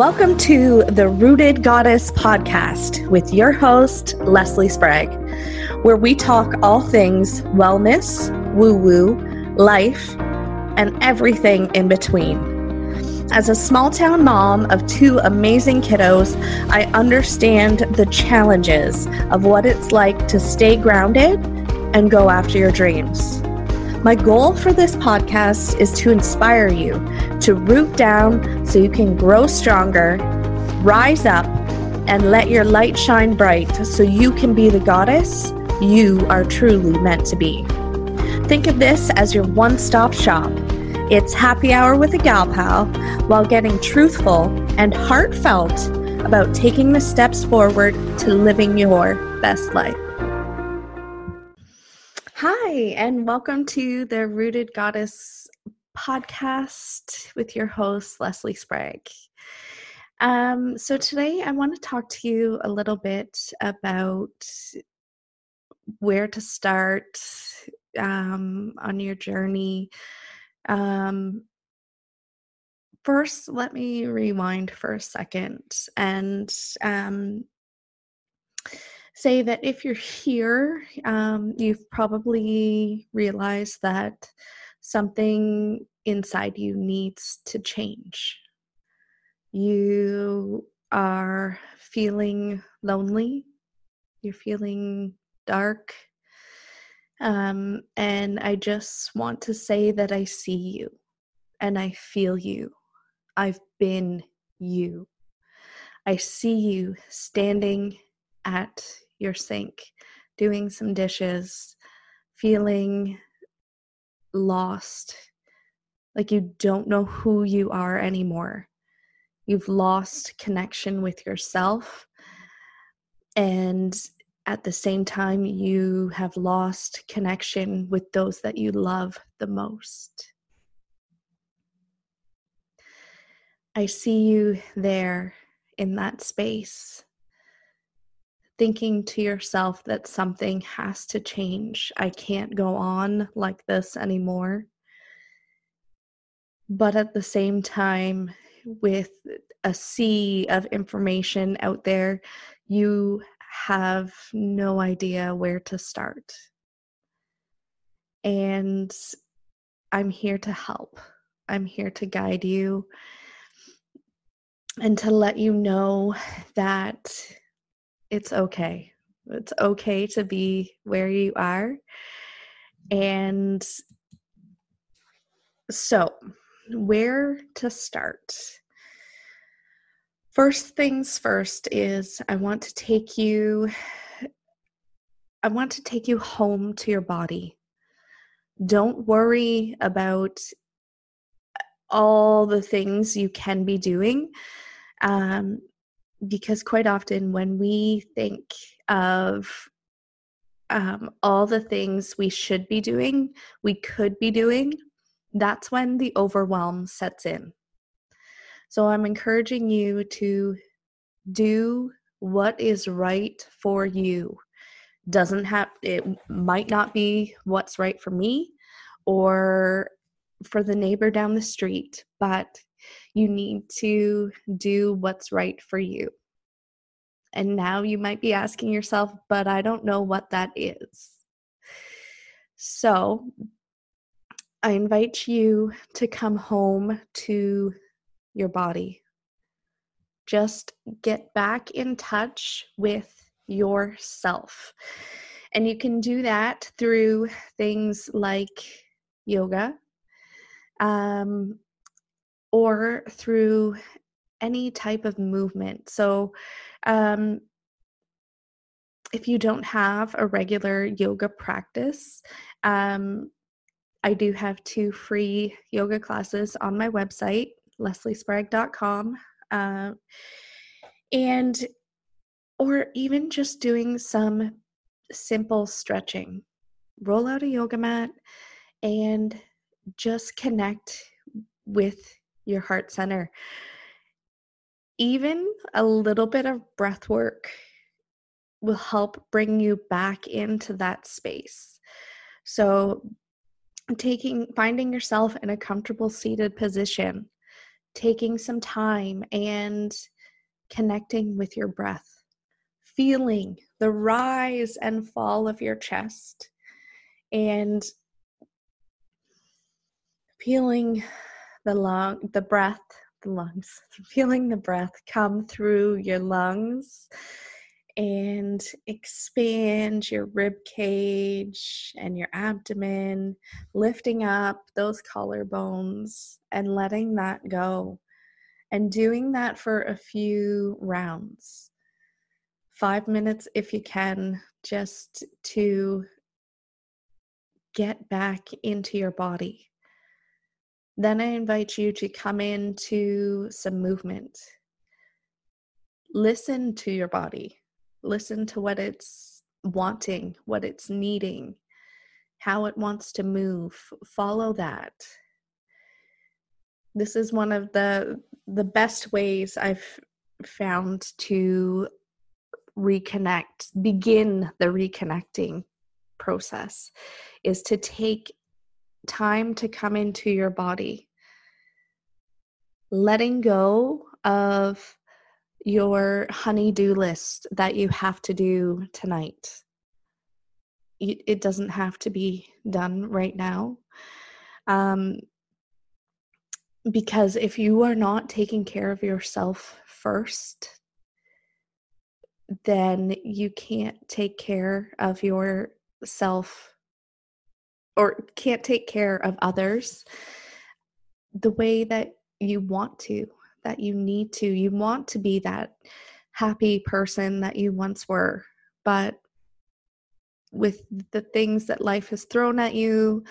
Welcome to the Rooted Goddess podcast with your host, Leslie Sprague, where we talk all things wellness, woo woo, life, and everything in between. As a small town mom of two amazing kiddos, I understand the challenges of what it's like to stay grounded and go after your dreams. My goal for this podcast is to inspire you to root down so you can grow stronger, rise up, and let your light shine bright so you can be the goddess you are truly meant to be. Think of this as your one stop shop. It's happy hour with a gal pal while getting truthful and heartfelt about taking the steps forward to living your best life. Hi, and welcome to the Rooted Goddess podcast with your host, Leslie Sprague. Um, so, today I want to talk to you a little bit about where to start um, on your journey. Um, first, let me rewind for a second and um, say that if you're here, um, you've probably realized that something inside you needs to change. You are feeling lonely, you're feeling dark. Um, and I just want to say that I see you and I feel you. I've been you. I see you standing at your sink, doing some dishes, feeling lost, like you don't know who you are anymore. You've lost connection with yourself. And at the same time, you have lost connection with those that you love the most. I see you there in that space thinking to yourself that something has to change. I can't go on like this anymore. But at the same time, with a sea of information out there, you have no idea where to start. And I'm here to help. I'm here to guide you and to let you know that it's okay. It's okay to be where you are. And so, where to start? First things first is I want to take you I want to take you home to your body. Don't worry about all the things you can be doing. Um, because quite often when we think of um, all the things we should be doing, we could be doing, that's when the overwhelm sets in. So I'm encouraging you to do what is right for you. Doesn't have, it might not be what's right for me or for the neighbor down the street, but you need to do what's right for you. And now you might be asking yourself, but I don't know what that is. So I invite you to come home to your body. Just get back in touch with yourself. And you can do that through things like yoga, um, or through any type of movement. So, um, if you don't have a regular yoga practice, um, I do have two free yoga classes on my website, lesliesprague.com. Uh, and, or even just doing some simple stretching. Roll out a yoga mat and just connect with your heart center. Even a little bit of breath work will help bring you back into that space. So, taking finding yourself in a comfortable seated position, taking some time and connecting with your breath, feeling the rise and fall of your chest, and feeling the lung, the breath, the lungs, feeling the breath come through your lungs and expand your rib cage and your abdomen, lifting up those collarbones and letting that go. And doing that for a few rounds. Five minutes if you can, just to get back into your body. Then I invite you to come into some movement. Listen to your body listen to what it's wanting, what it's needing, how it wants to move. Follow that. This is one of the the best ways I've found to reconnect, begin the reconnecting process is to take time to come into your body. Letting go of your honey-do list that you have to do tonight. It doesn't have to be done right now. Um, because if you are not taking care of yourself first, then you can't take care of yourself or can't take care of others the way that you want to that you need to. You want to be that happy person that you once were, but with the things that life has thrown at you,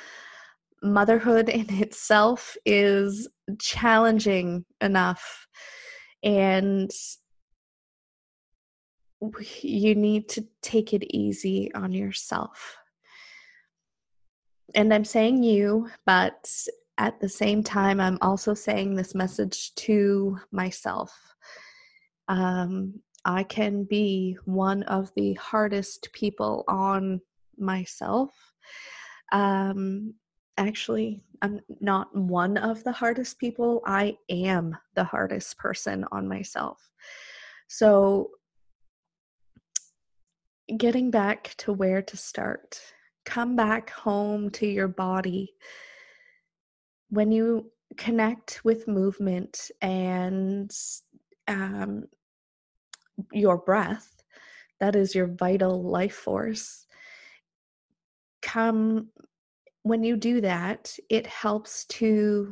motherhood in itself is challenging enough. And you need to take it easy on yourself. And I'm saying you, but at the same time, I'm also saying this message to myself. Um, I can be one of the hardest people on myself. Um, actually, I'm not one of the hardest people. I am the hardest person on myself. So, getting back to where to start, come back home to your body when you connect with movement and um, your breath, that is your vital life force, come when you do that, it helps to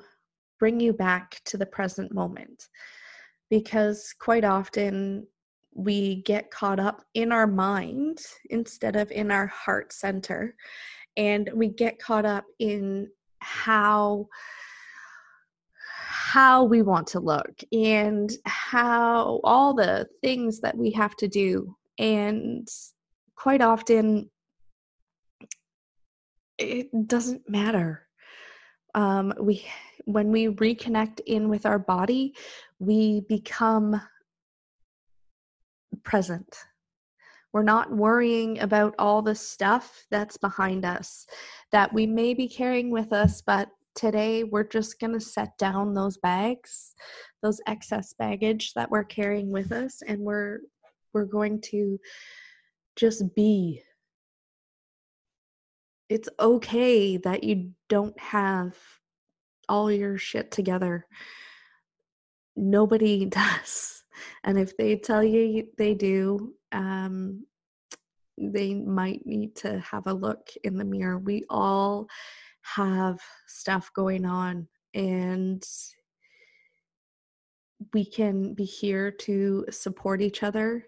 bring you back to the present moment. Because quite often we get caught up in our mind instead of in our heart center. And we get caught up in how how we want to look and how all the things that we have to do and quite often it doesn't matter um, we when we reconnect in with our body we become present we're not worrying about all the stuff that's behind us that we may be carrying with us, but today we're just going to set down those bags, those excess baggage that we're carrying with us and we're we're going to just be it's okay that you don't have all your shit together. Nobody does. And if they tell you they do, um, they might need to have a look in the mirror. We all have stuff going on, and we can be here to support each other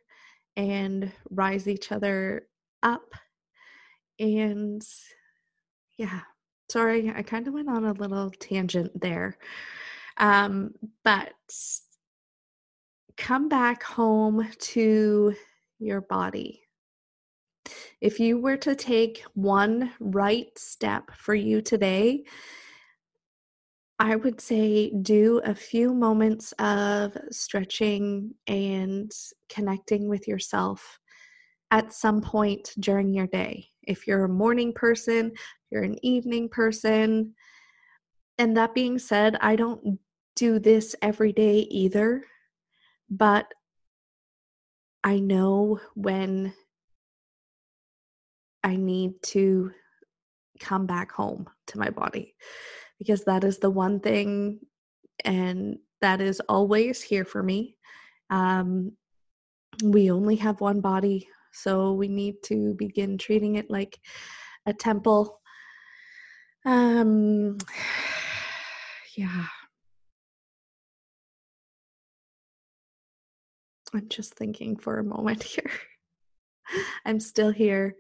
and rise each other up. And yeah, sorry, I kind of went on a little tangent there. Um, but come back home to your body. If you were to take one right step for you today, I would say do a few moments of stretching and connecting with yourself at some point during your day. If you're a morning person, you're an evening person. And that being said, I don't do this every day either, but I know when I need to come back home to my body because that is the one thing and that is always here for me. Um, we only have one body, so we need to begin treating it like a temple. Um, yeah. I'm just thinking for a moment here. I'm still here.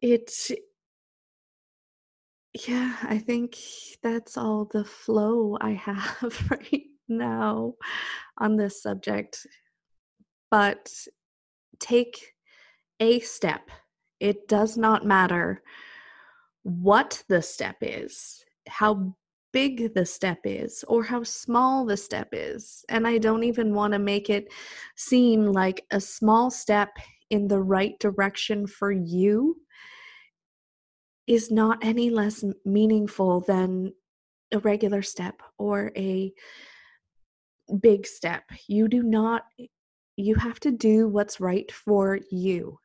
It's yeah, I think that's all the flow I have right now on this subject. But take a step. It does not matter what the step is, how big the step is, or how small the step is. And I don't even want to make it seem like a small step in the right direction for you is not any less meaningful than a regular step or a big step. You do not, you have to do what's right for you,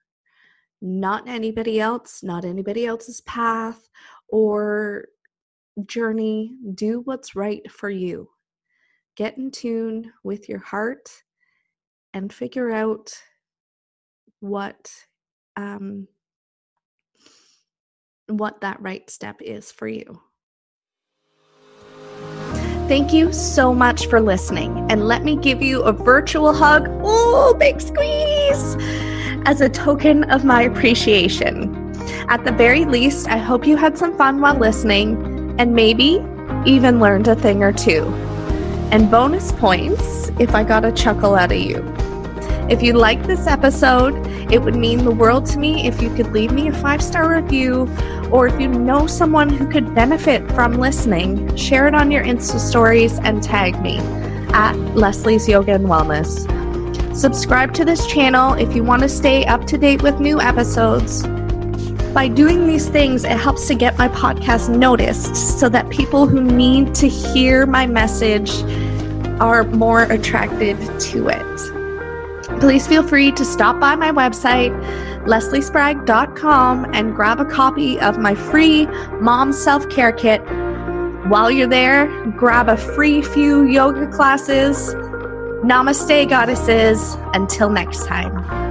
not anybody else, not anybody else's path or journey. Do what's right for you. Get in tune with your heart and figure out what um, what that right step is for you. Thank you so much for listening, and let me give you a virtual hug. Oh, big squeeze! As a token of my appreciation. At the very least, I hope you had some fun while listening and maybe even learned a thing or two. And bonus points if I got a chuckle out of you. If you like this episode, it would mean the world to me if you could leave me a five star review, or if you know someone who could benefit from listening, share it on your Insta stories and tag me at Leslie's Yoga and Wellness. Subscribe to this channel if you want to stay up to date with new episodes. By doing these things, it helps to get my podcast noticed so that people who need to hear my message are more attracted to it please feel free to stop by my website, lesliesprague.com, and grab a copy of my free mom self care kit. While you're there, grab a free few yoga classes. Namaste, goddesses. Until next time.